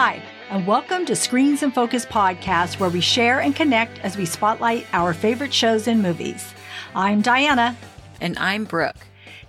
Hi, and welcome to Screens and Focus podcast, where we share and connect as we spotlight our favorite shows and movies. I'm Diana. And I'm Brooke.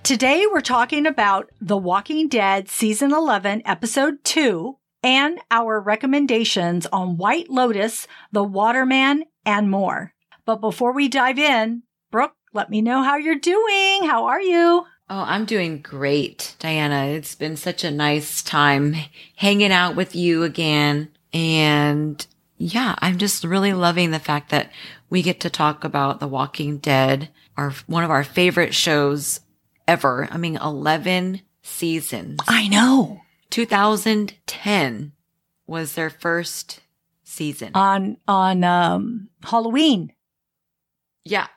Today we're talking about The Walking Dead Season 11, Episode 2, and our recommendations on White Lotus, The Waterman, and more. But before we dive in, Brooke, let me know how you're doing. How are you? Oh, I'm doing great, Diana. It's been such a nice time hanging out with you again. And yeah, I'm just really loving the fact that we get to talk about The Walking Dead, our one of our favorite shows ever. I mean, 11 seasons. I know. 2010 was their first season. On on um Halloween. Yeah.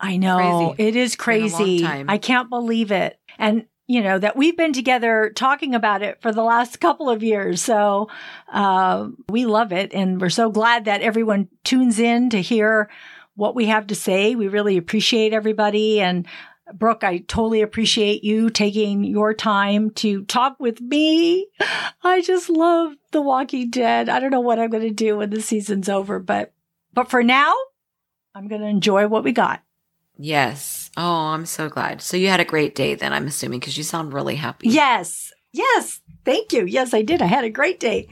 I know. Crazy. It is crazy. I can't believe it. And you know that we've been together talking about it for the last couple of years. So uh, we love it, and we're so glad that everyone tunes in to hear what we have to say. We really appreciate everybody, and Brooke, I totally appreciate you taking your time to talk with me. I just love The Walking Dead. I don't know what I'm going to do when the season's over, but but for now, I'm going to enjoy what we got. Yes. Oh, I'm so glad. So you had a great day then, I'm assuming, because you sound really happy. Yes. Yes. Thank you. Yes, I did. I had a great day.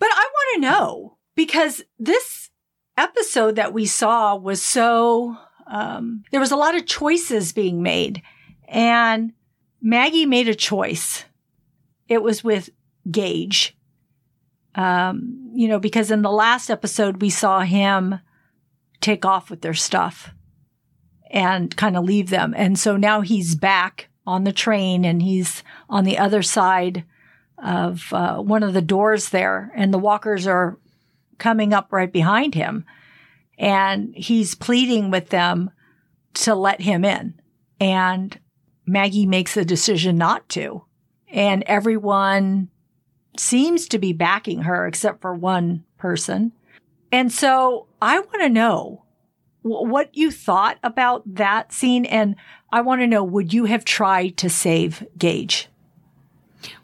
But I want to know because this episode that we saw was so, um, there was a lot of choices being made. And Maggie made a choice. It was with Gage. Um, you know, because in the last episode, we saw him take off with their stuff and kind of leave them. And so now he's back on the train and he's on the other side of uh, one of the doors there, and the walkers are coming up right behind him. And he's pleading with them to let him in. And Maggie makes the decision not to. And everyone seems to be backing her except for one person. And so I want to know what you thought about that scene. And I want to know, would you have tried to save Gage?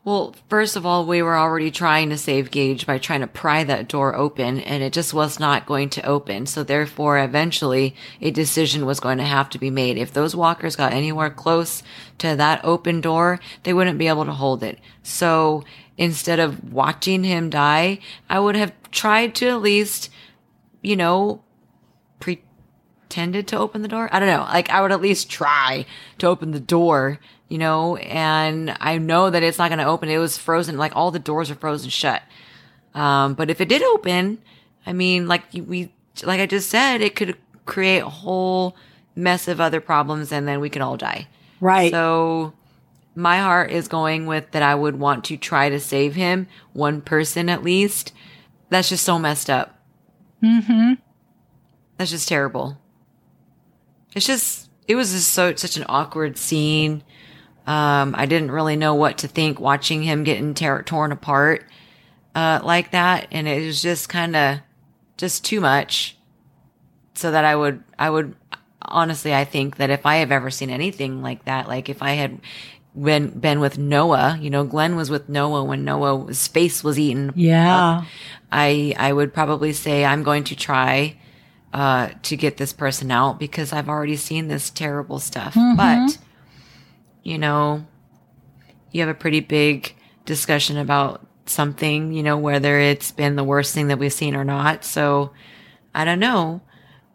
Well, first of all, we were already trying to save Gage by trying to pry that door open, and it just was not going to open. So therefore, eventually, a decision was going to have to be made. If those walkers got anywhere close to that open door, they wouldn't be able to hold it. So instead of watching him die, I would have tried to at least, you know, pretended to open the door. I don't know. Like I would at least try to open the door, you know, and I know that it's not going to open. It was frozen. Like all the doors are frozen shut. Um, but if it did open, I mean, like we, like I just said, it could create a whole mess of other problems and then we could all die. Right. So my heart is going with that I would want to try to save him, one person at least. That's just so messed up. mm-hmm. That's just terrible. It's just, it was just so, such an awkward scene. Um, I didn't really know what to think watching him getting tear torn apart, uh, like that. And it was just kind of just too much so that I would, I would, honestly, I think that if I have ever seen anything like that, like if I had been, been with Noah, you know, Glenn was with Noah when Noah's face was eaten. Yeah. up, I, I would probably say I'm going to try, uh, to get this person out because I've already seen this terrible stuff. But, you know, you have a pretty big discussion about something, you know, whether it's been the worst thing that we've seen or not. So I don't know.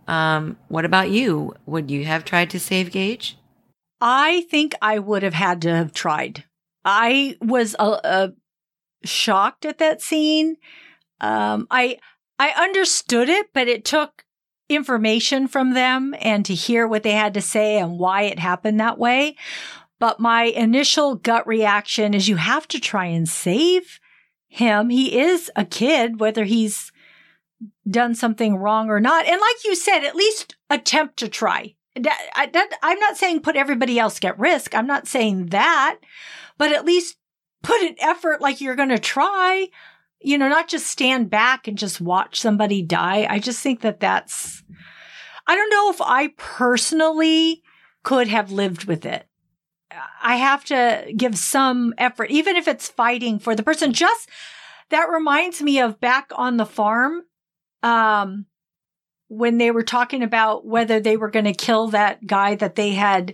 Um, what about you? Would you have tried to save Gage? I think I would have had to have tried. I was uh, uh, shocked at that scene. Um, I I understood it, but it took information from them and to hear what they had to say and why it happened that way. But my initial gut reaction is you have to try and save him. He is a kid, whether he's done something wrong or not. And like you said, at least attempt to try. I'm not saying put everybody else at risk. I'm not saying that, but at least put an effort like you're going to try, you know, not just stand back and just watch somebody die. I just think that that's, I don't know if I personally could have lived with it. I have to give some effort, even if it's fighting for the person. Just that reminds me of back on the farm. Um, when they were talking about whether they were going to kill that guy that they had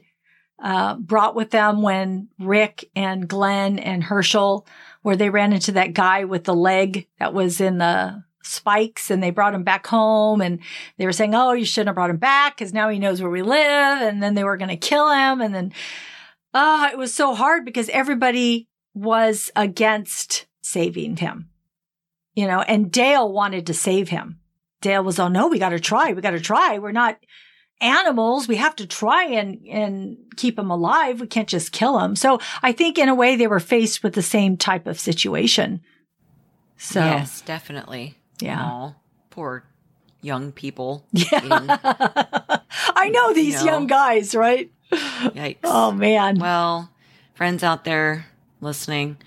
uh, brought with them when Rick and Glenn and Hershel, where they ran into that guy with the leg that was in the spikes and they brought him back home and they were saying, Oh, you shouldn't have brought him back because now he knows where we live. And then they were going to kill him. And then, uh, it was so hard because everybody was against saving him, you know, and Dale wanted to save him. Dale was, oh no, we got to try. We got to try. We're not animals. We have to try and, and keep them alive. We can't just kill them. So I think in a way they were faced with the same type of situation. So yes, definitely. Yeah. Aww, poor young people. Yeah. I know these you know, young guys, right? Yikes. Oh man. Well, friends out there listening,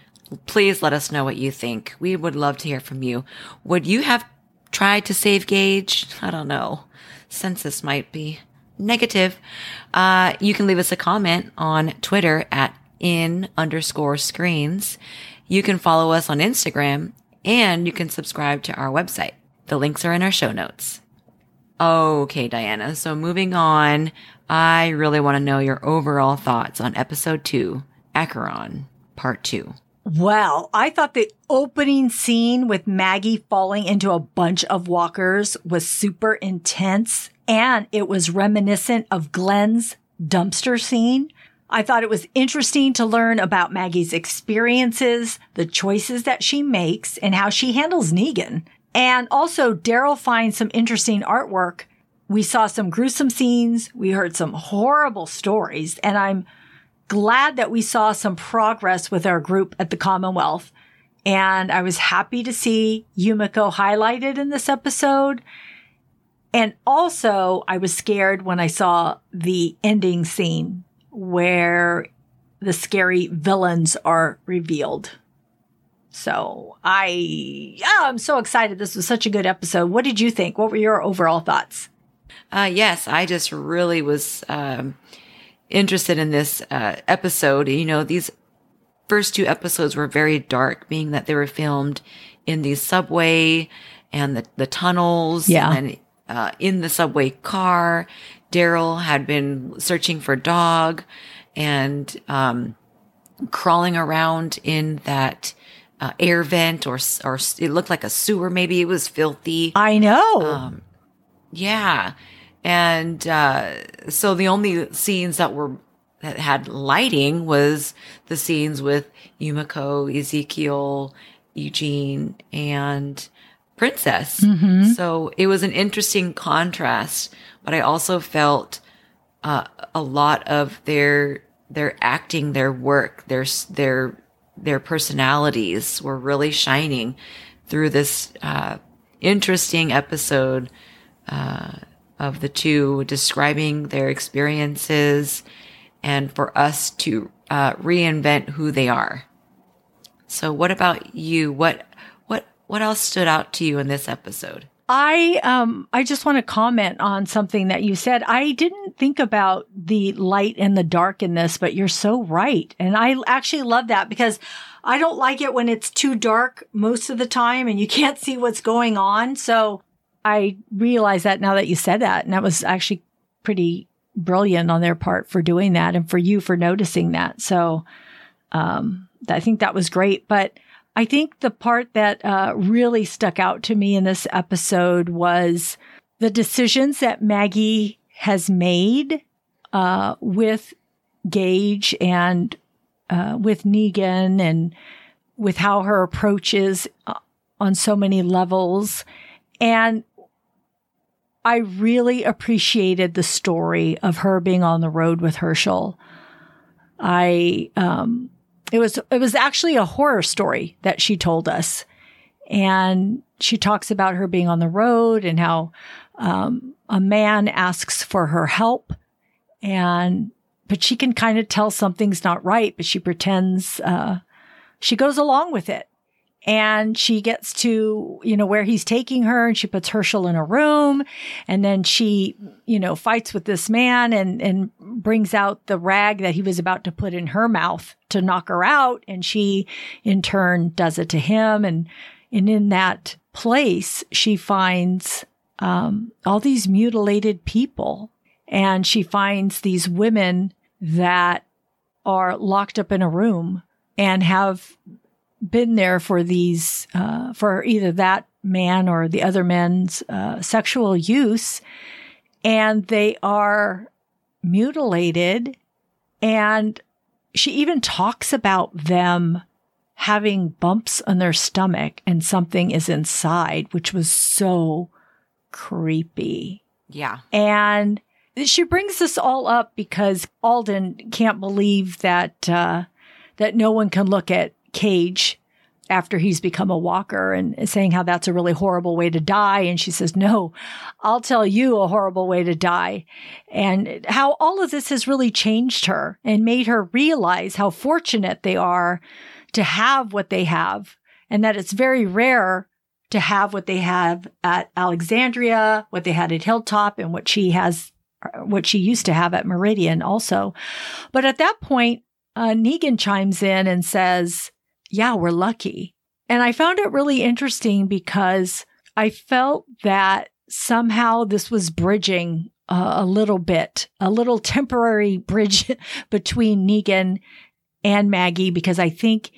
please let us know what you think. We would love to hear from you. Would you have tried to save Gage? I don't know. Census might be negative. Uh, you can leave us a comment on Twitter at in underscore screens. You can follow us on Instagram and you can subscribe to our website. The links are in our show notes. Okay, Diana. So moving on, I really want to know your overall thoughts on episode two, Acheron, part two. Well, I thought the opening scene with Maggie falling into a bunch of walkers was super intense and it was reminiscent of Glenn's dumpster scene. I thought it was interesting to learn about Maggie's experiences, the choices that she makes, and how she handles Negan. And also, Daryl finds some interesting artwork. We saw some gruesome scenes. We heard some horrible stories. And I'm glad that we saw some progress with our group at the Commonwealth. And I was happy to see Yumiko highlighted in this episode. And also, I was scared when I saw the ending scene where the scary villains are revealed. So I, yeah, I'm so excited. This was such a good episode. What did you think? What were your overall thoughts? Uh, yes, I just really was um, interested in this uh, episode. You know, these first two episodes were very dark, being that they were filmed in the subway and the, the tunnels. Yeah. And uh, in the subway car, Daryl had been searching for dog and um, crawling around in that uh, air vent or or it looked like a sewer maybe it was filthy i know um, yeah and uh, so the only scenes that were that had lighting was the scenes with Yumiko, Ezekiel, Eugene, and Princess. Mm-hmm. So it was an interesting contrast, but I also felt uh, a lot of their their acting, their work, their their their personalities were really shining through this uh, interesting episode. Uh, of the two describing their experiences and for us to uh, reinvent who they are. So what about you? What what what else stood out to you in this episode? I um I just want to comment on something that you said. I didn't think about the light and the dark in this, but you're so right. And I actually love that because I don't like it when it's too dark most of the time and you can't see what's going on. So I realize that now that you said that, and that was actually pretty brilliant on their part for doing that and for you for noticing that. So, um, I think that was great. But I think the part that uh, really stuck out to me in this episode was the decisions that Maggie has made uh, with Gage and uh, with Negan and with how her approach is uh, on so many levels. And I really appreciated the story of her being on the road with Hershel. I, um, it was, it was actually a horror story that she told us. And she talks about her being on the road and how, um, a man asks for her help and, but she can kind of tell something's not right, but she pretends, uh, she goes along with it. And she gets to, you know, where he's taking her and she puts Hershel in a room and then she, you know, fights with this man and, and brings out the rag that he was about to put in her mouth to knock her out. And she in turn does it to him. And, and in that place, she finds, um, all these mutilated people and she finds these women that are locked up in a room and have been there for these, uh, for either that man or the other men's uh, sexual use, and they are mutilated. And she even talks about them having bumps on their stomach and something is inside, which was so creepy. Yeah. And she brings this all up because Alden can't believe that uh, that no one can look at Gage after he's become a walker and saying how that's a really horrible way to die. And she says, no, I'll tell you a horrible way to die. And how all of this has really changed her and made her realize how fortunate they are to have what they have and that it's very rare to have what they have at Alexandria, what they had at Hilltop and what she has, what she used to have at Meridian also. But at that point, uh, Negan chimes in and says, yeah, we're lucky. And I found it really interesting because I felt that somehow this was bridging uh, a little bit, a little temporary bridge between Negan and Maggie, because I think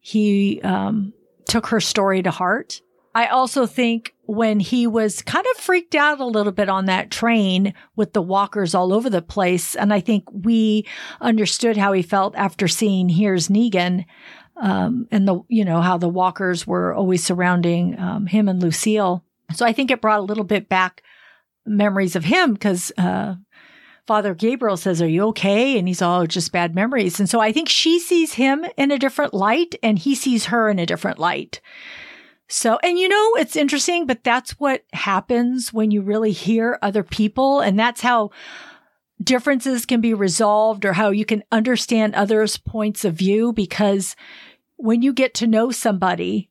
he um, took her story to heart. I also think when he was kind of freaked out a little bit on that train with the walkers all over the place, and I think we understood how he felt after seeing Here's Negan um, and the you know how the walkers were always surrounding um, him and Lucille. So I think it brought a little bit back memories of him because uh, Father Gabriel says, "Are you okay?" And he's all just bad memories. And so I think she sees him in a different light, and he sees her in a different light. So, and you know, it's interesting, but that's what happens when you really hear other people, and that's how differences can be resolved or how you can understand others' points of view because when you get to know somebody,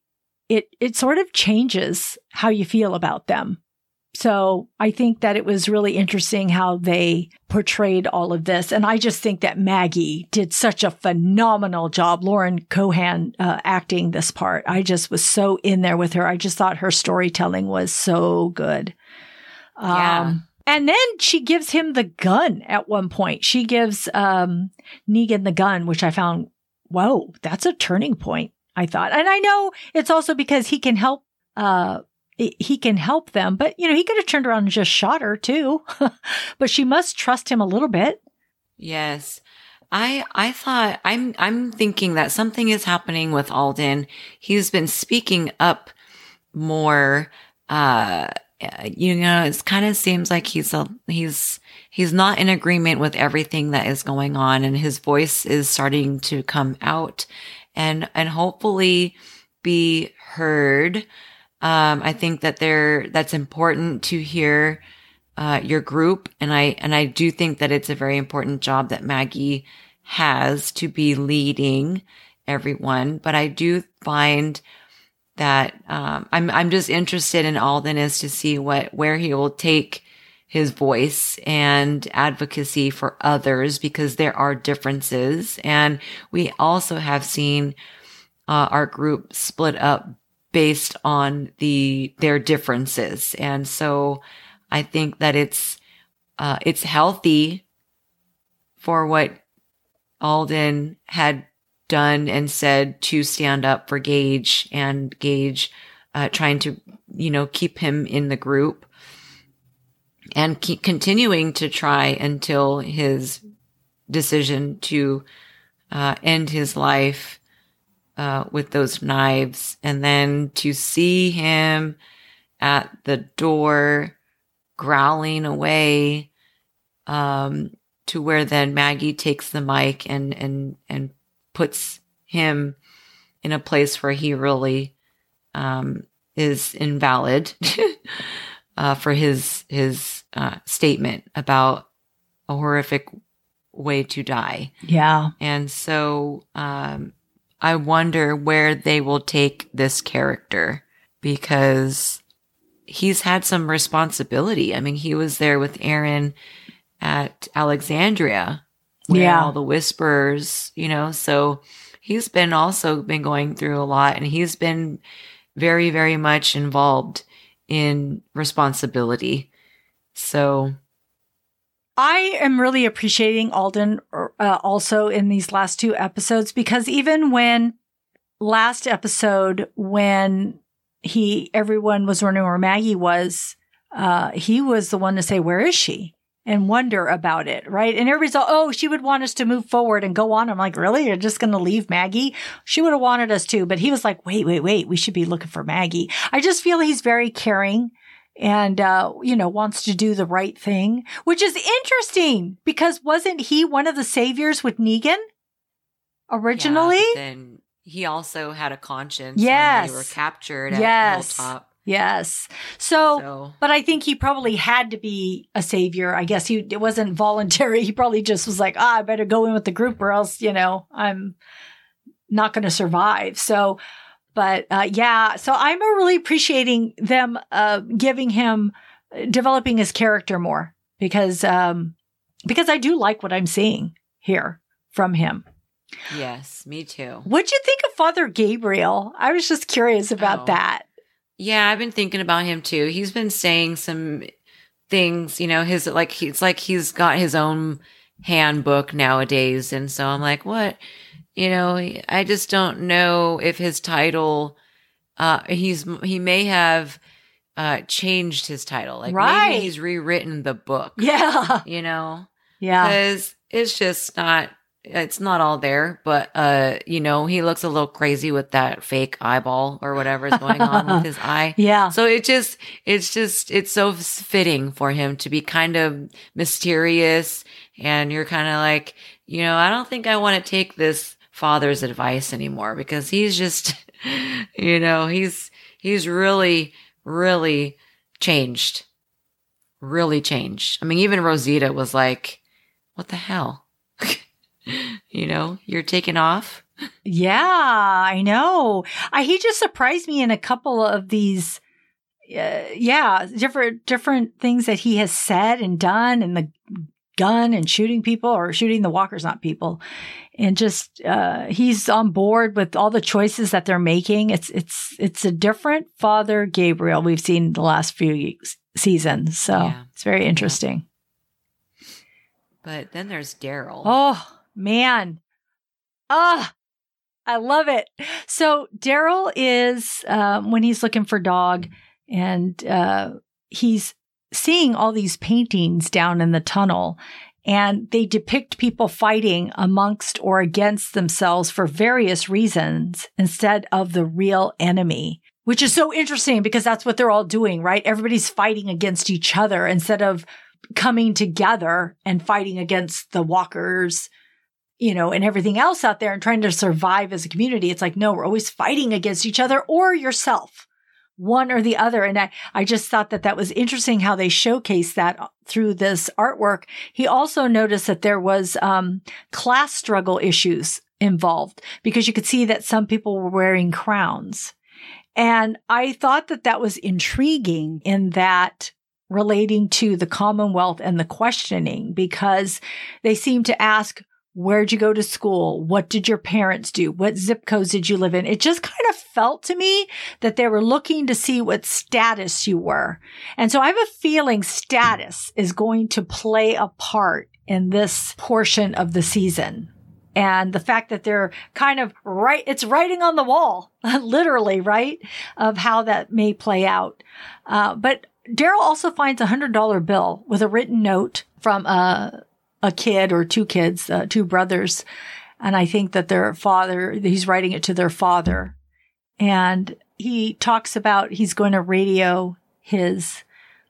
it, it sort of changes how you feel about them. So I think that it was really interesting how they portrayed all of this. And I just think that Maggie did such a phenomenal job. Lauren Cohan uh, acting this part. I just was so in there with her. I just thought her storytelling was so good. Yeah. Um, and then she gives him the gun at one point. She gives um, Negan the gun, which I found whoa, that's a turning point. I thought, and I know it's also because he can help. Uh, he can help them, but you know, he could have turned around and just shot her too. but she must trust him a little bit. Yes. I I thought I'm I'm thinking that something is happening with Alden. He's been speaking up more uh you know, it kind of seems like he's a he's he's not in agreement with everything that is going on and his voice is starting to come out and and hopefully be heard um, I think that there that's important to hear uh, your group, and I and I do think that it's a very important job that Maggie has to be leading everyone. But I do find that um, I'm I'm just interested in Alden is to see what where he will take his voice and advocacy for others because there are differences, and we also have seen uh, our group split up based on the their differences. And so I think that it's uh, it's healthy for what Alden had done and said to stand up for Gage and Gage uh, trying to you know keep him in the group and keep continuing to try until his decision to uh, end his life uh, with those knives. And then to see him at the door growling away, um, to where then Maggie takes the mic and, and, and puts him in a place where he really, um, is invalid, uh, for his, his, uh, statement about a horrific way to die. Yeah. And so, um, I wonder where they will take this character because he's had some responsibility. I mean, he was there with Aaron at Alexandria Yeah. all the whispers, you know, so he's been also been going through a lot and he's been very, very much involved in responsibility. So I am really appreciating Alden uh, also in these last two episodes because even when last episode when he everyone was wondering where Maggie was, uh, he was the one to say where is she and wonder about it, right? And everybody's all, oh, she would want us to move forward and go on. I'm like, really? You're just going to leave Maggie? She would have wanted us to, but he was like, wait, wait, wait, we should be looking for Maggie. I just feel he's very caring and uh, you know wants to do the right thing, which is interesting because wasn't he one of the saviors with Negan originally? Yeah, then he also had a conscience Yes. when they were captured at Yes. Yes. So, So but I think he probably had to be a savior. I guess he it wasn't voluntary. He probably just was like, ah, I better go in with the group, or else you know I'm not going to survive. So. But uh, yeah, so I'm really appreciating them uh, giving him, developing his character more because um, because I do like what I'm seeing here from him. yes, me too. What'd you think of Father Gabriel? I was just curious about Oh. that. Yeah, I've been thinking about him too. He's been saying some things, you know, his like he's like he's got his own handbook nowadays and so I'm like, what? You know, I just don't know if his title uh he's he may have uh changed his title. Like Right. maybe he's rewritten the book. Yeah, You know? yeah, because it's just not it's not all there but uh you know he looks a little crazy with that fake eyeball or whatever is going on with his eye yeah, so it just it's just it's so fitting for him to be kind of mysterious and you're kind of like you know i don't think i want to take this father's advice anymore because he's just you know he's he's really really changed really changed i mean even rosita was like what the hell you know you're taking off yeah. I know. I he just surprised me in a couple of these. Uh, yeah, different different things that he has said and done, and the gun and shooting people or shooting the walkers, not people, and just uh, he's on board with all the choices that they're making. It's it's it's a different Father Gabriel we've seen the last few seasons, so Yeah. it's very interesting. but then there's daryl Oh man. Ah, I love it. So Daryl is um, when he's looking for dog, and uh, he's seeing all these paintings down in the tunnel, and they depict people fighting amongst or against themselves for various reasons instead of the real enemy. Which is so interesting because that's what they're all doing, right? Everybody's fighting against each other instead of coming together and fighting against the walkers, you know, and everything else out there and trying to survive as a community. It's like, no, we're always fighting against each other or yourself, one or the other. And I, I just thought that that was interesting how they showcased that through this artwork. He also noticed that there was, um, class struggle issues involved because you could see that some people were wearing crowns. And I thought that that was intriguing in that relating to the Commonwealth and the questioning because they seem to ask, Where'd you go to school? What did your parents do? What zip codes did you live in? It just kind of felt to me that they were looking to see what status you were. And so I have a feeling status is going to play a part in this portion of the season. And the fact that they're kind of right, it's writing on the wall, literally, right? Of how that may play out. Uh, but Daryl also finds a hundred dollar bill with a written note from a, a kid or two kids, uh, two brothers. And I think that their father, he's writing it to their father. And he talks about he's going to radio his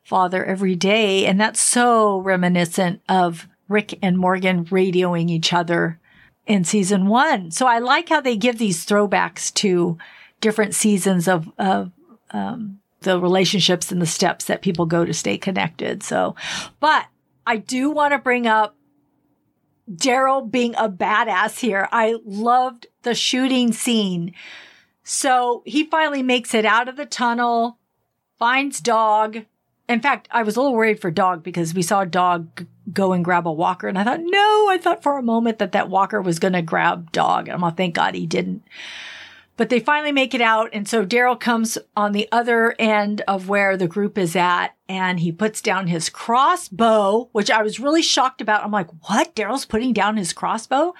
father every day. And that's so reminiscent of Rick and Morgan radioing each other in season one. So I like how they give these throwbacks to different seasons of, of, um, the relationships and the steps that people go to stay connected. So, but I do want to bring up Daryl being a badass here. I loved the shooting scene. So he finally makes it out of the tunnel, finds dog. In fact, I was a little worried for dog because we saw dog go and grab a walker and I thought, no, I thought for a moment that that walker was going to grab dog. I'm like, thank God he didn't. But they finally make it out. And so Daryl comes on the other end of where the group is at and he puts down his crossbow, which I was really shocked about. I'm like, what? Daryl's putting down his crossbow?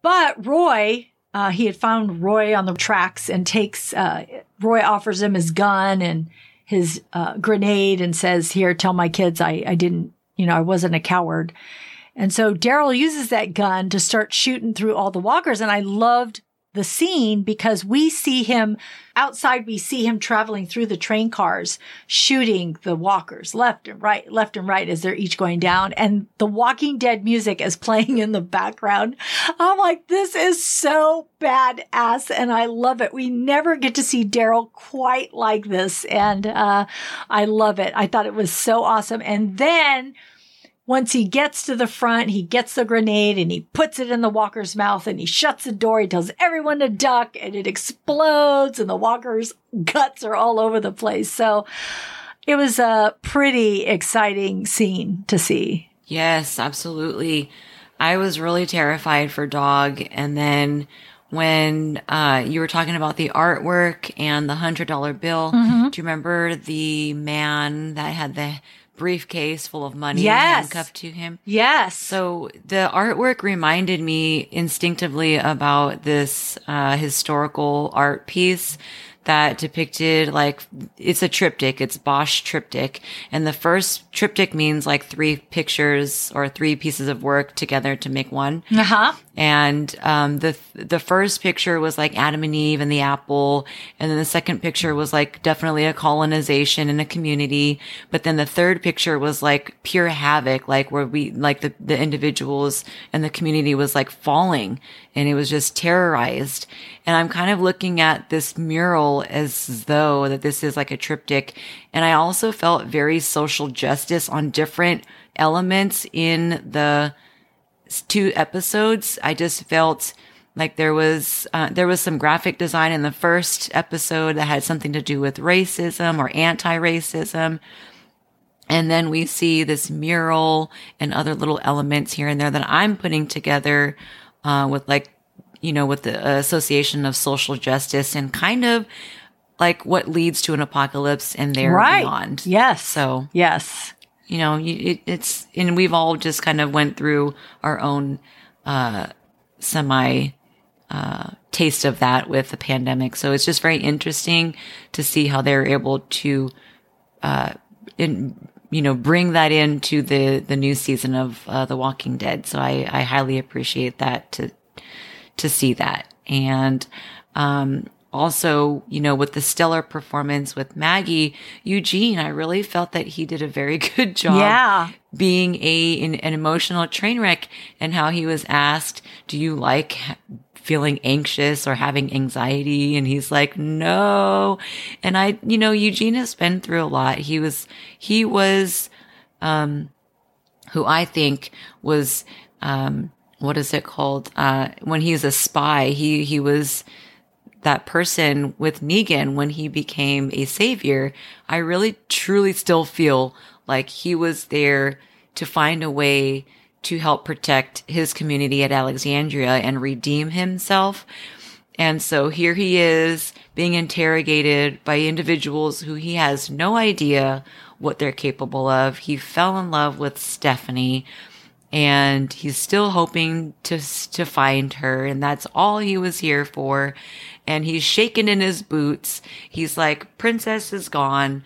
But Roy, uh, he had found Roy on the tracks and takes, uh, Roy offers him his gun and his uh, grenade and says, here, tell my kids I, I didn't, you know, I wasn't a coward. And so Daryl uses that gun to start shooting through all the walkers. And I loved the scene because we see him outside. We see him traveling through the train cars, shooting the walkers left and right, left and right as they're each going down. And the Walking Dead music is playing in the background. I'm like, this is so badass. And I love it. We never get to see Daryl quite like this. And, uh, I love it. I thought it was so awesome. And then, once he gets to the front, he gets the grenade and he puts it in the walker's mouth and he shuts the door. He tells everyone to duck and it explodes and the walker's guts are all over the place. So it was a pretty exciting scene to see. Yes, absolutely. I was really terrified for Dog. And then when uh, you were talking about the artwork and the hundred dollar bill, mm-hmm. do you remember the man that had the briefcase full of money yes. handcuffed to him. Yes. So the artwork reminded me instinctively about this uh, historical art piece that depicted like it's a triptych. It's Bosch triptych, and the first triptych means like three pictures or three pieces of work together to make one. Uh huh. And um, the the first picture was like Adam and Eve and the apple, and then the second picture was like definitely a colonization and a community. But then the third picture was like pure havoc, like where we like the the individuals and the community was like falling, and it was just terrorized. And I'm kind of looking at this mural as though that this is like a triptych. And I also felt very social justice on different elements in the two episodes. I just felt like there was uh, there was some graphic design in the first episode that had something to do with racism or anti-racism. And then we see this mural and other little elements here and there that I'm putting together uh, with like you know, with the Association of Social Justice and kind of like what leads to an apocalypse and there right. beyond. Yes. So, yes. You know, it, it's, and we've all just kind of went through our own, uh, semi, uh, taste of that with the pandemic. So it's just very interesting to see how they're able to, uh, in, you know, bring that into the, the new season of, uh, The Walking Dead. So I, I highly appreciate that to, to see that. And, um, also, you know, with the stellar performance with Maggie, Eugene, I really felt that he did a very good job yeah. being a, an, an emotional train wreck and how he was asked, do you like feeling anxious or having anxiety? And he's like, no. And I, you know, Eugene has been through a lot. He was, he was, um, who I think was, um, what is it called? Uh, when he's a spy, he, he was that person with Negan when he became a savior. I really truly still feel like he was there to find a way to help protect his community at Alexandria and redeem himself. And so here he is being interrogated by individuals who he has no idea what they're capable of. He fell in love with Stephanie, and he's still hoping to to find her and that's all he was here for and he's shaking in his boots he's like princess is gone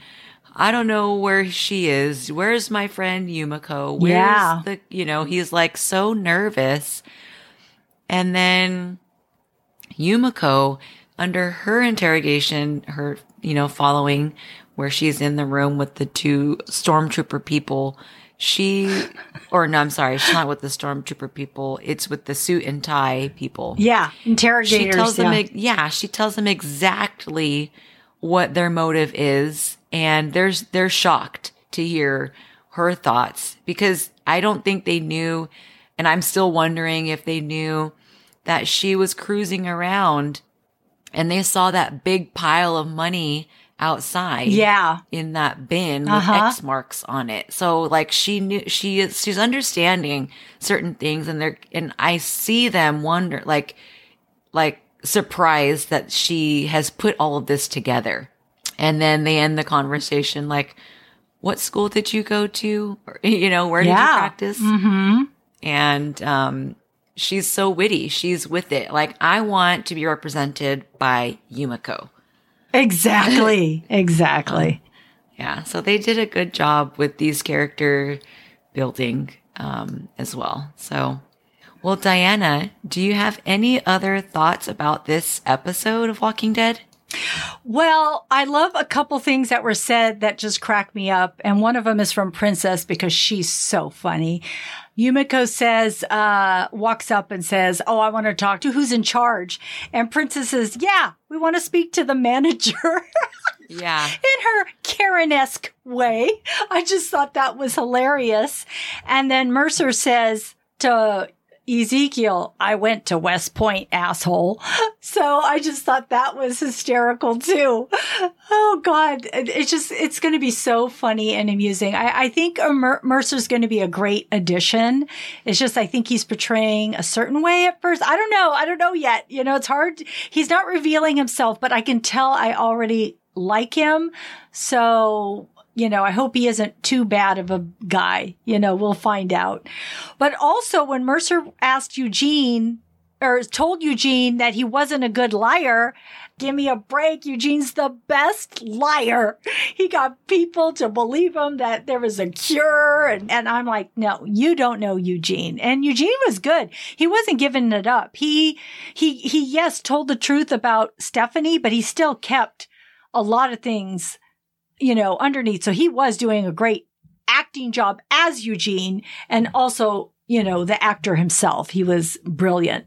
i don't know where she is. Where's my friend yumiko? Where's yeah. the you know he's like so nervous. And then yumiko under her interrogation her you know following where she's in the room with the two stormtrooper people she or no i'm sorry she's not with the stormtrooper people. It's with the suit and tie people. Yeah interrogators she tells yeah. them yeah she tells them exactly what their motive is and they're they're shocked to hear her thoughts because i don't think they knew And I'm still wondering if they knew that she was cruising around and they saw that big pile of money outside. Yeah. In that bin with Uh-huh. X marks on it. So like she knew she is she's understanding certain things and they're and I see them wonder like like surprised that she has put all of this together. And then they end the conversation like, what school did you go to? Or, you know, where did you practice? Mm-hmm. and um she's so witty she's with it like i want to be represented by yumiko Exactly. exactly. yeah so they did a good job with these character building um as well so well diana do you have any other thoughts about this episode of walking dead Well, I love a couple things that were said that just crack me up. And one of them is from Princess because she's so funny. Yumiko says, uh, walks up and says, Oh, I want to talk to who's in charge. And Princess says, Yeah, we want to speak to the manager yeah in her Karen-esque way. I just thought that was hilarious. And then Mercer says to Ezekiel, I went to West Point, asshole. So I just thought that was hysterical too. Oh God. It's just, it's going to be so funny and amusing. I, I think Mer- Mercer's going to be a great addition. It's just, I think he's portraying a certain way at first. I don't know. I don't know yet. You know, it's hard. He's not revealing himself, but I can tell I already like him. So, you know, I hope he isn't too bad of a guy. You know, we'll find out. But also when Mercer asked Eugene or told Eugene that he wasn't a good liar, give me a break. Eugene's the best liar. He got people to believe him that there was a cure. And, and I'm like, no, you don't know Eugene. And Eugene was good. He wasn't giving it up. He, he, he, yes, told the truth about Stephanie, but he still kept a lot of things, you know, underneath. So he was doing a great acting job as Eugene and also, you know, the actor himself. He was brilliant.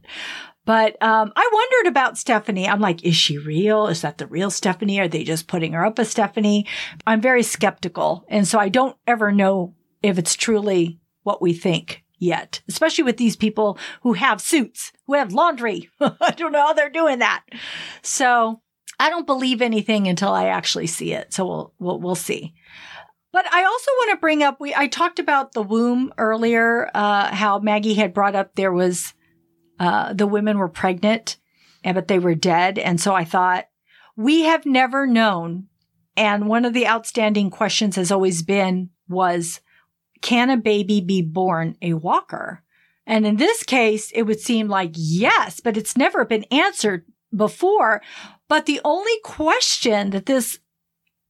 But um, I wondered about Stephanie. I'm like, is she real? Is that the real Stephanie? Are they just putting her up as Stephanie? I'm very skeptical. And so I don't ever know if it's truly what we think yet, especially with these people who have suits, who have laundry. I don't know how they're doing that. So I don't believe anything until I actually see it. So we'll, we'll, we'll see. But I also want to bring up, we, I talked about the womb earlier, uh, how Maggie had brought up there was, uh, the women were pregnant, and but they were dead. And so I thought, we have never known. And one of the outstanding questions has always been, was, can a baby be born a walker? And in this case, it would seem like yes, but it's never been answered before. But the only question that this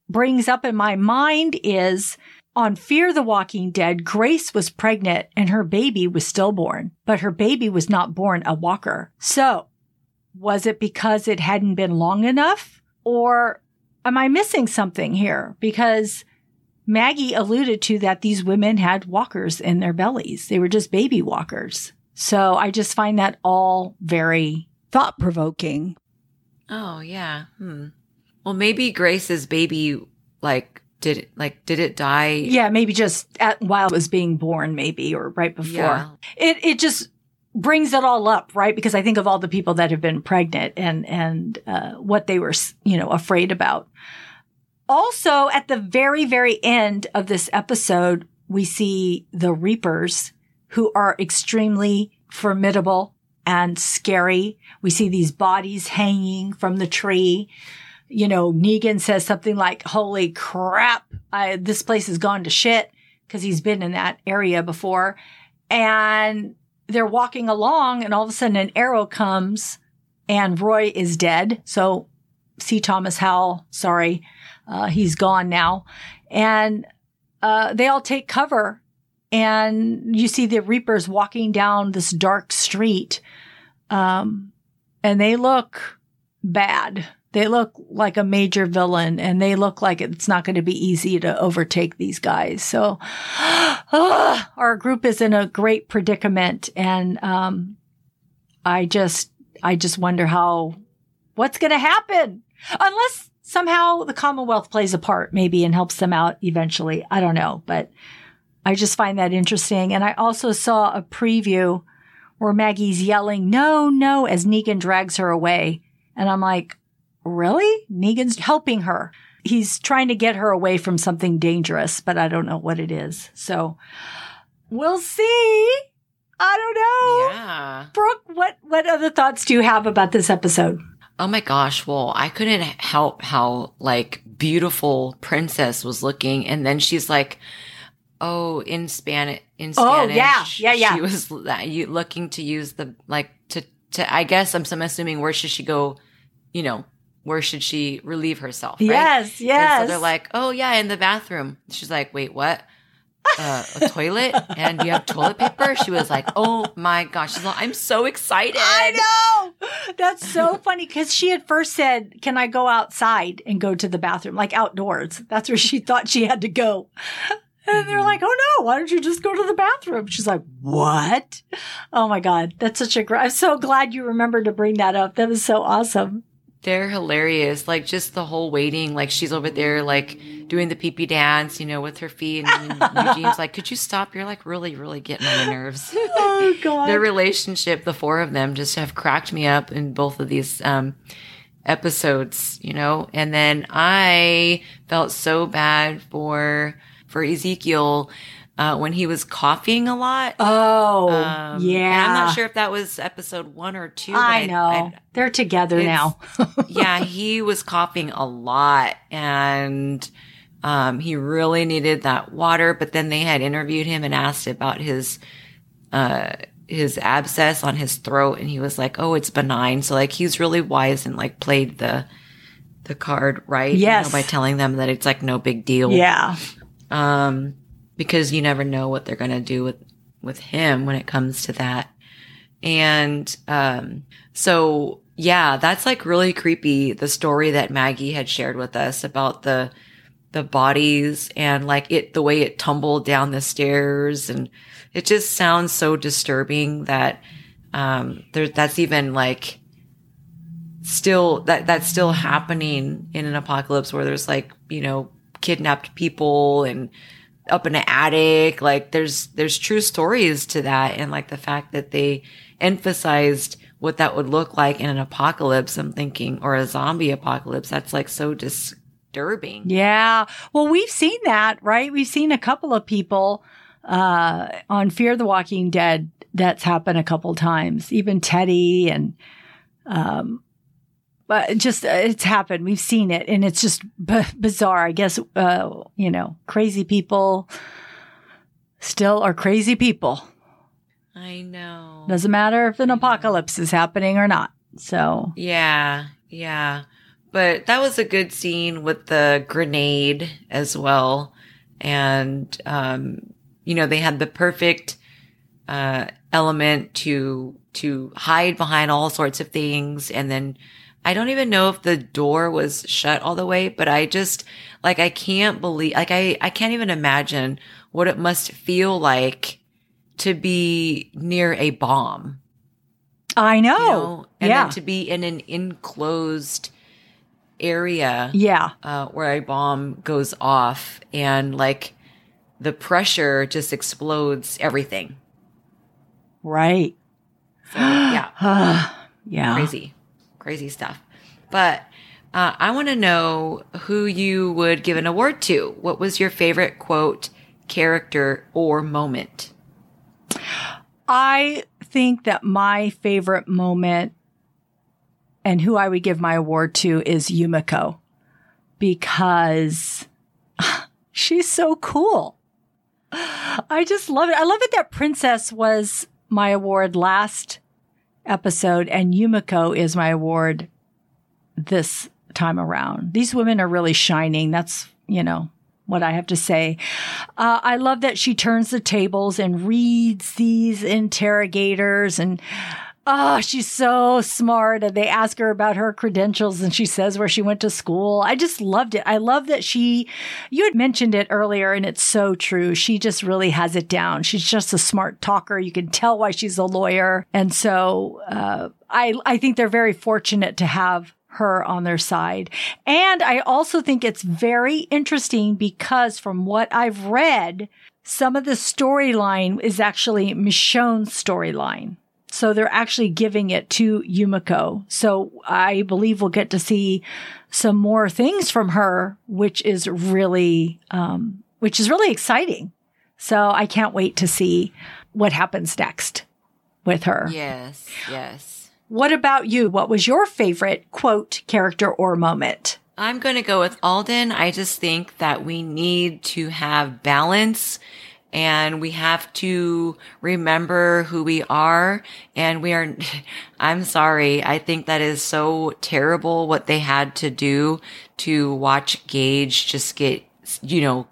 brings up in my mind is on Fear the Walking Dead, Grace was pregnant and her baby was stillborn, but her baby was not born a walker. So was it because it hadn't been long enough or am I missing something here? Because Maggie alluded to that these women had walkers in their bellies. They were just baby walkers. So I just find that all very thought provoking. Oh yeah hmm well maybe grace's baby like did it like did it die Yeah, maybe just at, while it was being born, maybe, or right before. Yeah. It it just brings it all up, right? Because I think of all the people that have been pregnant and and uh, what they were, you know, afraid about. Also, at the very very end of this episode, we see the Reapers, who are extremely formidable and scary. We see these bodies hanging from the tree you know, Negan says something like, holy crap, I, this place has gone to shit because he's been in that area before. And they're walking along and all of a sudden an arrow comes and Roy is dead. So C. Thomas Howell, sorry, uh, he's gone now. And, uh, they all take cover and you see the Reapers walking down this dark street. Um, and they look bad. They look like a major villain and they look like it's not going to be easy to overtake these guys. So ah, our group is in a great predicament and um, I just I just wonder how what's going to happen unless somehow the Commonwealth plays a part maybe and helps them out eventually. I don't know, but I just find that interesting. And I also saw a preview where Maggie's yelling, no, no, as Negan drags her away. And I'm like, really? Negan's helping her. He's trying to get her away from something dangerous, but I don't know what it is. So we'll see. I don't know. Yeah. Brooke, what, what other thoughts do you have about this episode? Oh my gosh. Well, I couldn't help how like beautiful Princess was looking. And then she's like, oh, in Spanish, in Spanish. Oh, yeah. Yeah, yeah. She was looking to use the, like, to, to, I guess I'm, I'm assuming where should she go, you know, where should she relieve herself? Right? Yes, And yes. so they're like, oh yeah, in the bathroom. She's like, wait, what? Uh, a toilet and you have toilet paper? She was like, oh my gosh. She's like, I'm so excited. I know. That's so funny because she had first said, Can I go outside and go to the bathroom? Like outdoors. That's where she thought she had to go. And they're like, Oh no, why don't you just go to the bathroom? She's like, What? Oh my God. That's such a great. I'm so glad you remembered to bring that up. That was so awesome. They're hilarious. Like just the whole waiting, like she's over there, like doing the pee pee dance, you know, with her feet. And Eugene's like, could you stop? You're like really, really getting on my nerves. Oh God. Their relationship, the four of them, just have cracked me up in both of these um, episodes, you know. And then I felt so bad for for Ezekiel uh, when he was coughing a lot. oh, Um, yeah. and I'm not sure if that was episode one or two. I know. they're together now. yeah, he was coughing a lot and um, he really needed that water. But then they had interviewed him and asked about his uh, his abscess on his throat, and he was like, "Oh, it's benign." So like he's really wise and like played the the card right, you know, Yes. by telling them that it's like no big deal. yeah. Um, because you never know what they're gonna do with with him when it comes to that. And um, so yeah, that's like really creepy. The story that Maggie had shared with us about the the bodies and like it the way it tumbled down the stairs and it just sounds so disturbing that um there that's even like still that that's still happening in an apocalypse where there's like you know kidnapped people and up in an attic like there's there's true stories to that and like the fact that they emphasized what that would look like in an apocalypse i'm thinking or a zombie apocalypse that's like so disturbing Yeah. Well, we've seen that, right? We've seen a couple of people uh, on Fear the Walking Dead. That's happened a couple times. Even Teddy and, um, but just uh, it's happened. We've seen it, and it's just b- bizarre. I guess uh, you know, crazy people still are crazy people. i know Doesn't matter if an apocalypse is happening or not. So Yeah, yeah. But that was a good scene with the grenade as well. And, um, you know, they had the perfect, uh, element to, to hide behind all sorts of things. And then I don't even know if the door was shut all the way, but I just, like, I can't believe, like, I, I can't even imagine what it must feel like to be near a bomb I know. you know, and yeah, then to be in an enclosed area yeah, uh, where a bomb goes off and like the pressure just explodes everything. right. So yeah, yeah. crazy, crazy stuff. But uh, I want to know who you would give an award to. What was your favorite quote, character, or moment? I think that my favorite moment and who I would give my award to is Yumiko because she's so cool. I just love it. I love it that Princess was my award last episode and Yumiko is my award this time around. These women are really shining. That's, you know, what I have to say. Uh, I love that she turns the tables and reads these interrogators and Oh, she's so smart. And they ask her about her credentials and she says where she went to school. I just loved it. I love that she, you had mentioned it earlier and it's so true. She just really has it down. She's just a smart talker. You can tell why she's a lawyer. And so, uh, I, I think they're very fortunate to have her on their side. And I also think it's very interesting because from what I've read, some of the storyline is actually Michonne's storyline. So they're actually giving it to Yumiko. So I believe we'll get to see some more things from her, which is really, um, which is really exciting. So I can't wait to see what happens next with her. Yes, yes. What about you? What was your favorite quote, character, or moment? I'm going to go with Alden. I just think that we need to have balance and we have to remember who we are. And we are, I'm sorry. I think that is so terrible what they had to do to watch Gage just get, you know,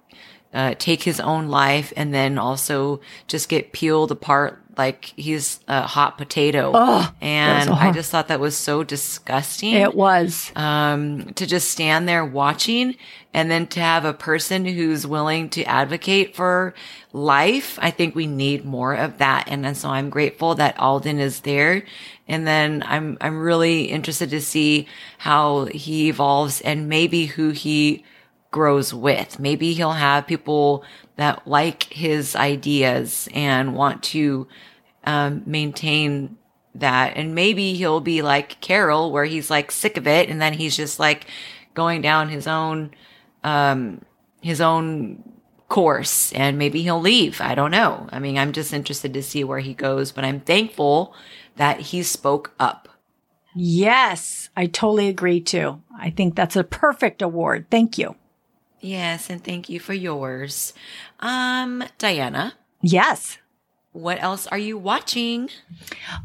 uh, take his own life and then also just get peeled apart like he's a hot potato. Oh, and I just thought that was so disgusting. It was. Um, to just stand there watching and then to have a person who's willing to advocate for life. I think we need more of that. And then so I'm grateful that Alden is there. And then I'm, I'm really interested to see how he evolves and maybe who he grows with. Maybe he'll have people that like his ideas and want to um, maintain that. And maybe he'll be like Carol, where he's like sick of it, and then he's just like going down his own um, his own course, and maybe he'll leave. I don't know. I mean, I'm just interested to see where he goes, but I'm thankful that he spoke up. Yes, I totally agree too. I think that's a perfect award. Thank you. Yes, and thank you for yours. Um, Diana. Yes. What else are you watching?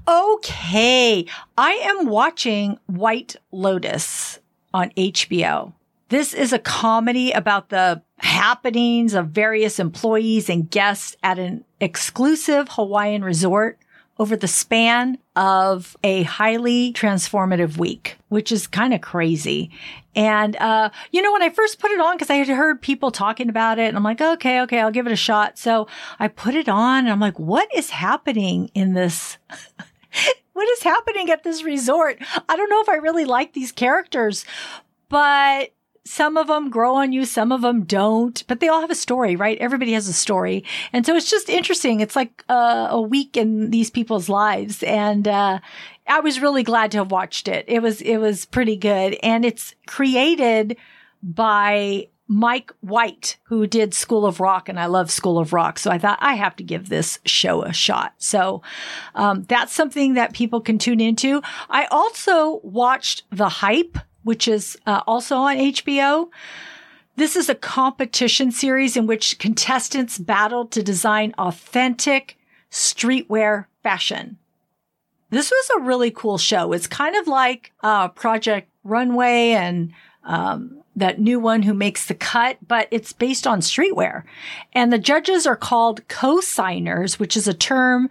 Okay. I am watching White Lotus on HBO. This is a comedy about the happenings of various employees and guests at an exclusive Hawaiian resort over the span of a highly transformative week, which is kind of crazy. And, uh, you know, when I first put it on, cause I had heard people talking about it and I'm like, okay, okay, I'll give it a shot. So I put it on and I'm like, what is happening in this? what is happening at this resort? I don't know if I really like these characters, but some of them grow on you, some of them don't, but they all have a story, right? Everybody has a story. And so it's just interesting. It's like uh, a week in these people's lives. And, uh, I was really glad to have watched it. It was, it was pretty good. And it's created by Mike White, who did School of Rock, and I love School of Rock. So I thought I have to give this show a shot. So um, that's something that people can tune into. I also watched The Hype which is uh, also on HBO. This is a competition series in which contestants battle to design authentic streetwear fashion. This was a really cool show. It's kind of like uh, Project Runway and um, that new one who makes the cut, but it's based on streetwear. And the judges are called co-signers, which is a term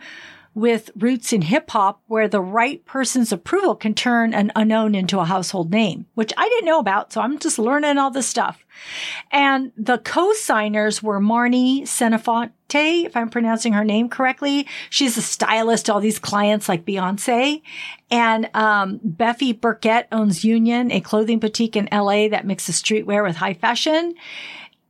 with roots in hip hop where the right person's approval can turn an unknown into a household name, which I didn't know about. So I'm just learning all this stuff. And the co-signers were Marni Senofonte, if I'm pronouncing her name correctly. She's a stylist to all these clients like Beyonce. And um, Bephie Birkett owns Union, a clothing boutique in LA that mixes streetwear with high fashion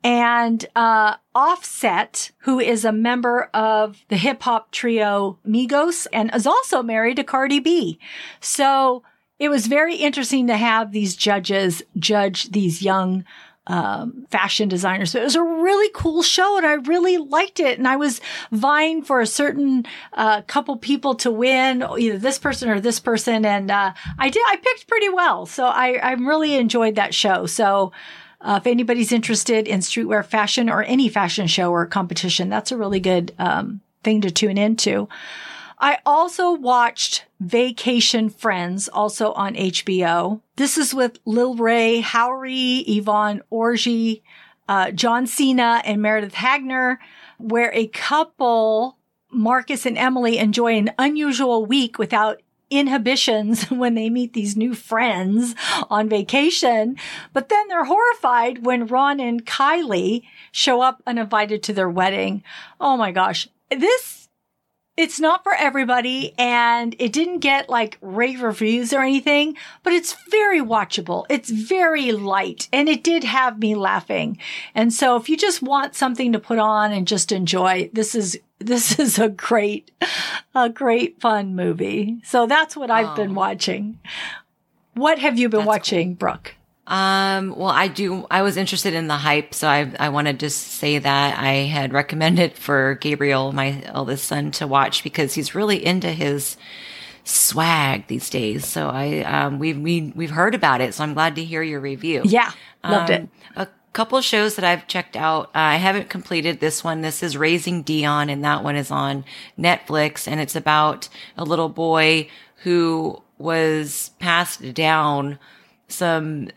and uh, Offset, who is a member of the hip hop trio Migos and is also married to Cardi B. So it was very interesting to have these judges judge these young um, fashion designers. So it was a really cool show and I really liked it. And I was vying for a certain uh, couple people to win, either this person or this person. And uh, I did, I picked pretty well. So I, I really enjoyed that show. So uh, if anybody's interested in streetwear fashion or any fashion show or competition, that's a really good um, thing to tune into. I also watched Vacation Friends, also on HBO. This is with Lil Rel, Howery, Yvonne Orji, uh, John Cena, and Meredith Hagner, where a couple, Marcus and Emily, enjoy an unusual week without inhibitions when they meet these new friends on vacation. But then they're horrified when Ron and Kylie show up uninvited to their wedding. Oh my gosh. This it's not for everybody and it didn't get like rave reviews or anything, but it's very watchable. It's very light and it did have me laughing. And so if you just want something to put on and just enjoy, this is, this is a great, a great fun movie. So that's what I've oh. been watching. What have you been that's watching, cool. Brooke? Um, well, I do, I was interested in the hype. So I, I want to just say that I had recommended for Gabriel, my eldest son, to watch because he's really into his swag these days. So I, um, we've, we, we've heard about it. So I'm glad to hear your review. Yeah. Loved um, it. Couple shows that I've checked out. Uh, I haven't completed this one. This is Raising Dion and that one is on Netflix and it's about a little boy who was passed down some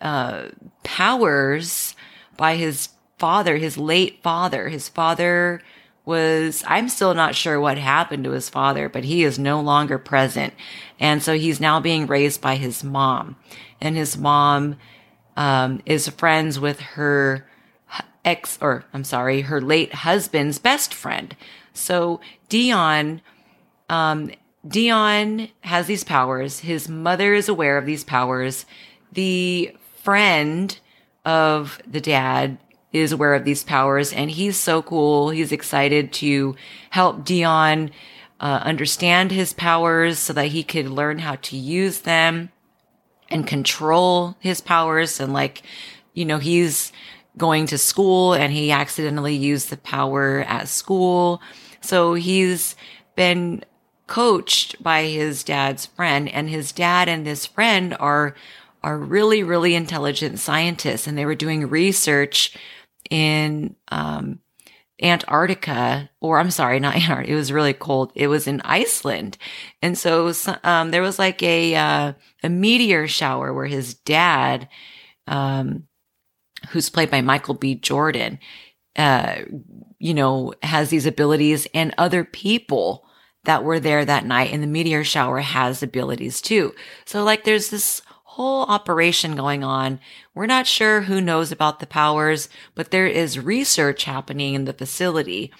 uh, powers by his father, his late father. His father was, I'm still not sure what happened to his father, but he is no longer present. And so he's now being raised by his mom. And his mom um, is friends with her ex, or I'm sorry, her late husband's best friend. So Dion um, Dion has these powers. His mother is aware of these powers. The friend of the dad is aware of these powers and he's so cool. He's excited to help Dion uh, understand his powers so that he could learn how to use them and control his powers. And like, you know, he's going to school and he accidentally used the power at school. So he's been coached by his dad's friend and his dad and this friend are are really really intelligent scientists and they were doing research in um, Antarctica, or I'm sorry, not Antarctica. It was really cold. It was in Iceland, and so um, there was like a uh, a meteor shower where his dad, um, who's played by Michael B. Jordan, uh, you know, has these abilities, and other people that were there that night and the meteor shower has abilities too. So like there's this whole operation going on. We're not sure who knows about the powers, but there is research happening in the facility.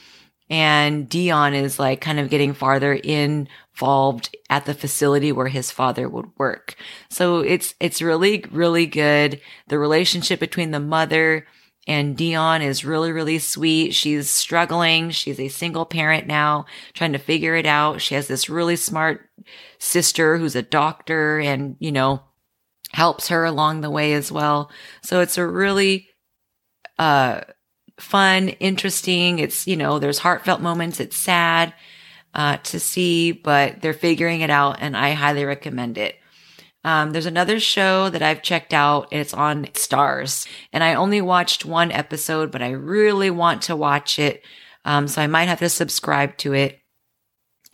And Dion is like kind of getting farther involved at the facility where his father would work. So it's, it's really, really good. The relationship between the mother and Dion is really, really sweet. She's struggling. She's a single parent now, trying to figure it out. She has this really smart sister who's a doctor and, you know, helps her along the way as well. So it's a really, uh, fun, interesting. It's, you know, there's heartfelt moments. It's sad, uh, to see, but they're figuring it out and I highly recommend it. Um, there's another show that I've checked out. It's on Starz, and I only watched one episode, but I really want to watch it. Um, so I might have to subscribe to it.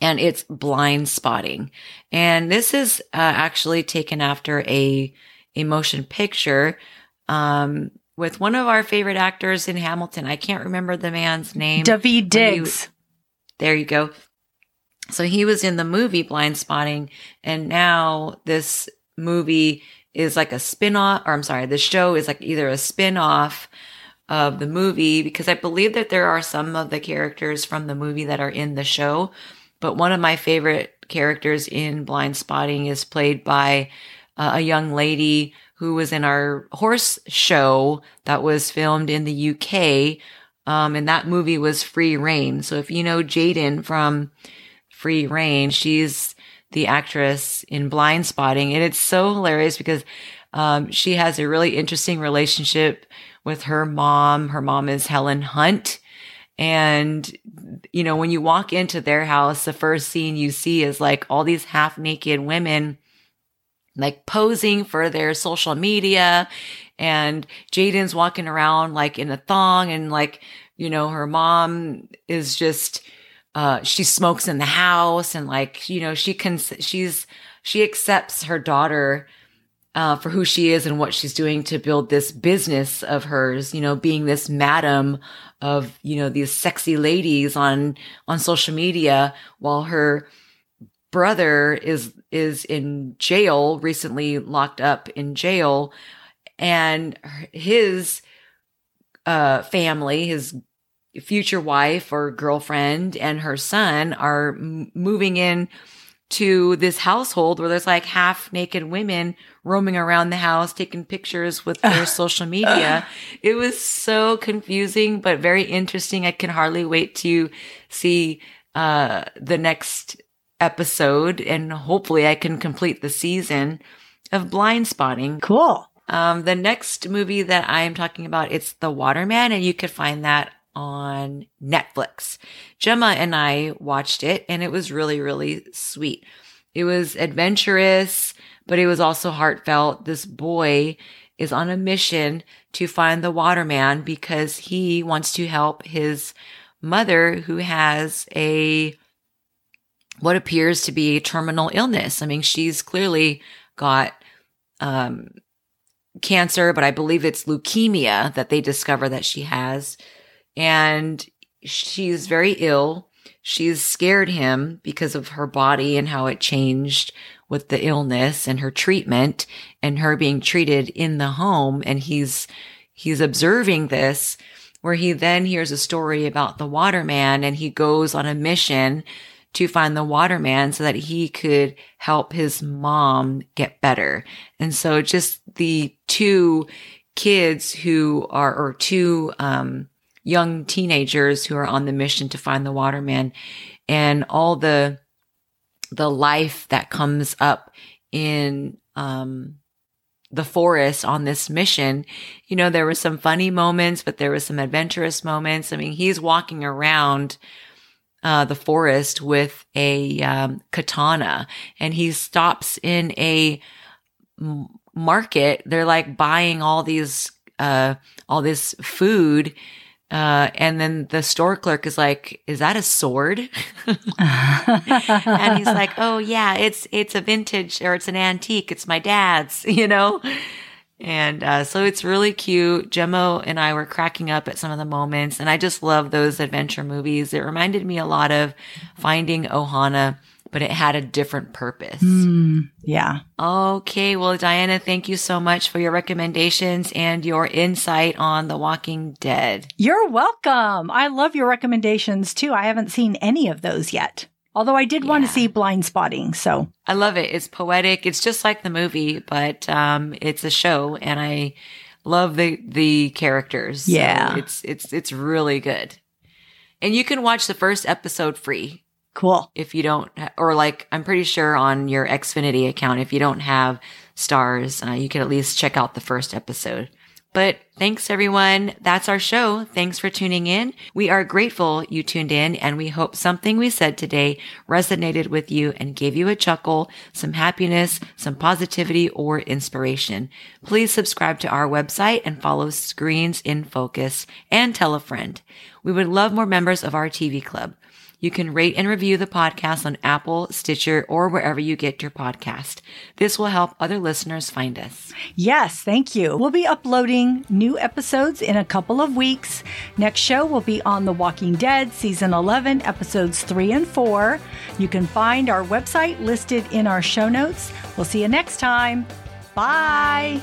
And it's Blindspotting. and this is uh, actually taken after a a motion picture um, with one of our favorite actors in Hamilton. I can't remember the man's name. Daveed Diggs. there you go. So he was in the movie Blindspotting, and now this movie is like a spin-off or I'm sorry, the show is like either a spin-off of the movie because I believe that there are some of the characters from the movie that are in the show. But one of my favorite characters in Blindspotting is played by uh, a young lady who was in our horse show that was filmed in the UK. Um, and that movie was Free Rein. So if you know Jaden from Free Rein, she's the actress in Blindspotting. And it's so hilarious because um, she has a really interesting relationship with her mom. Her mom is Helen Hunt. And, you know, when you walk into their house, the first scene you see is like all these half naked women like posing for their social media. And Jaden's walking around like in a thong and like, you know, her mom is just, uh, she smokes in the house and like, you know, she can, she's, she accepts her daughter, uh, for who she is and what she's doing to build this business of hers, you know, being this madam of, you know, these sexy ladies on, on social media while her brother is, is in jail, recently locked up in jail. And his, uh, family, his future wife or girlfriend and her son are m- moving in to this household where there's like half naked women roaming around the house taking pictures with their social media. It was so confusing, but very interesting. I can hardly wait to see uh, the next episode and hopefully I can complete the season of Blindspotting. Cool. Um, the next movie that I am talking about, it's The Waterman, and you could find that on Netflix. Gemma and I watched it and it was really, really sweet. It was adventurous, but it was also heartfelt. This boy is on a mission to find the waterman because he wants to help his mother who has a what appears to be a terminal illness. I mean, she's clearly got um, cancer, but I believe it's leukemia that they discover that she has and she's very ill. She's scared him because of her body and how it changed with the illness and her treatment and her being treated in the home. And he's, he's observing this where he then hears a story about the waterman and he goes on a mission to find the waterman so that he could help his mom get better. And so just the two kids who are, or two, um, young teenagers who are on the mission to find the waterman and all the the life that comes up in um the forest on this mission you know there were some funny moments but there was some adventurous moments. I mean he's walking around uh, the forest with a um, katana and he stops in a market. They're like buying all these uh all this food uh, and then the store clerk is like, "Is that a sword?" and he's like, "Oh yeah, it's it's a vintage or it's an antique. It's my dad's, you know." And uh, so it's really cute. Gemma and I were cracking up at some of the moments, and I just love those adventure movies. It reminded me a lot of Finding Ohana but it had a different purpose. Mm, yeah. Okay. Well, Diana, thank you so much for your recommendations and your insight on The Walking Dead. You're welcome. I love your recommendations too. I haven't seen any of those yet. Although I did yeah. want to see Blindspotting, so I love it. It's poetic. It's just like the movie, but um, it's a show, and I love the the characters. Yeah, so it's it's it's really good. And you can watch the first episode free. Cool. If you don't, or like, I'm pretty sure on your Xfinity account, if you don't have Starz, uh, you can at least check out the first episode. But thanks everyone. That's our show. Thanks for tuning in. We are grateful you tuned in and we hope something we said today resonated with you and gave you a chuckle, some happiness, some positivity or inspiration. Please subscribe to our website and follow Screens in Focus and tell a friend. We would love more members of our TV club. You can rate and review the podcast on Apple, Stitcher, or wherever you get your podcast. This will help other listeners find us. Yes, thank you. We'll be uploading new episodes in a couple of weeks. Next show will be on The Walking Dead, season 11, episodes 3 and 4. You can find our website listed in our show notes. We'll see you next time. Bye.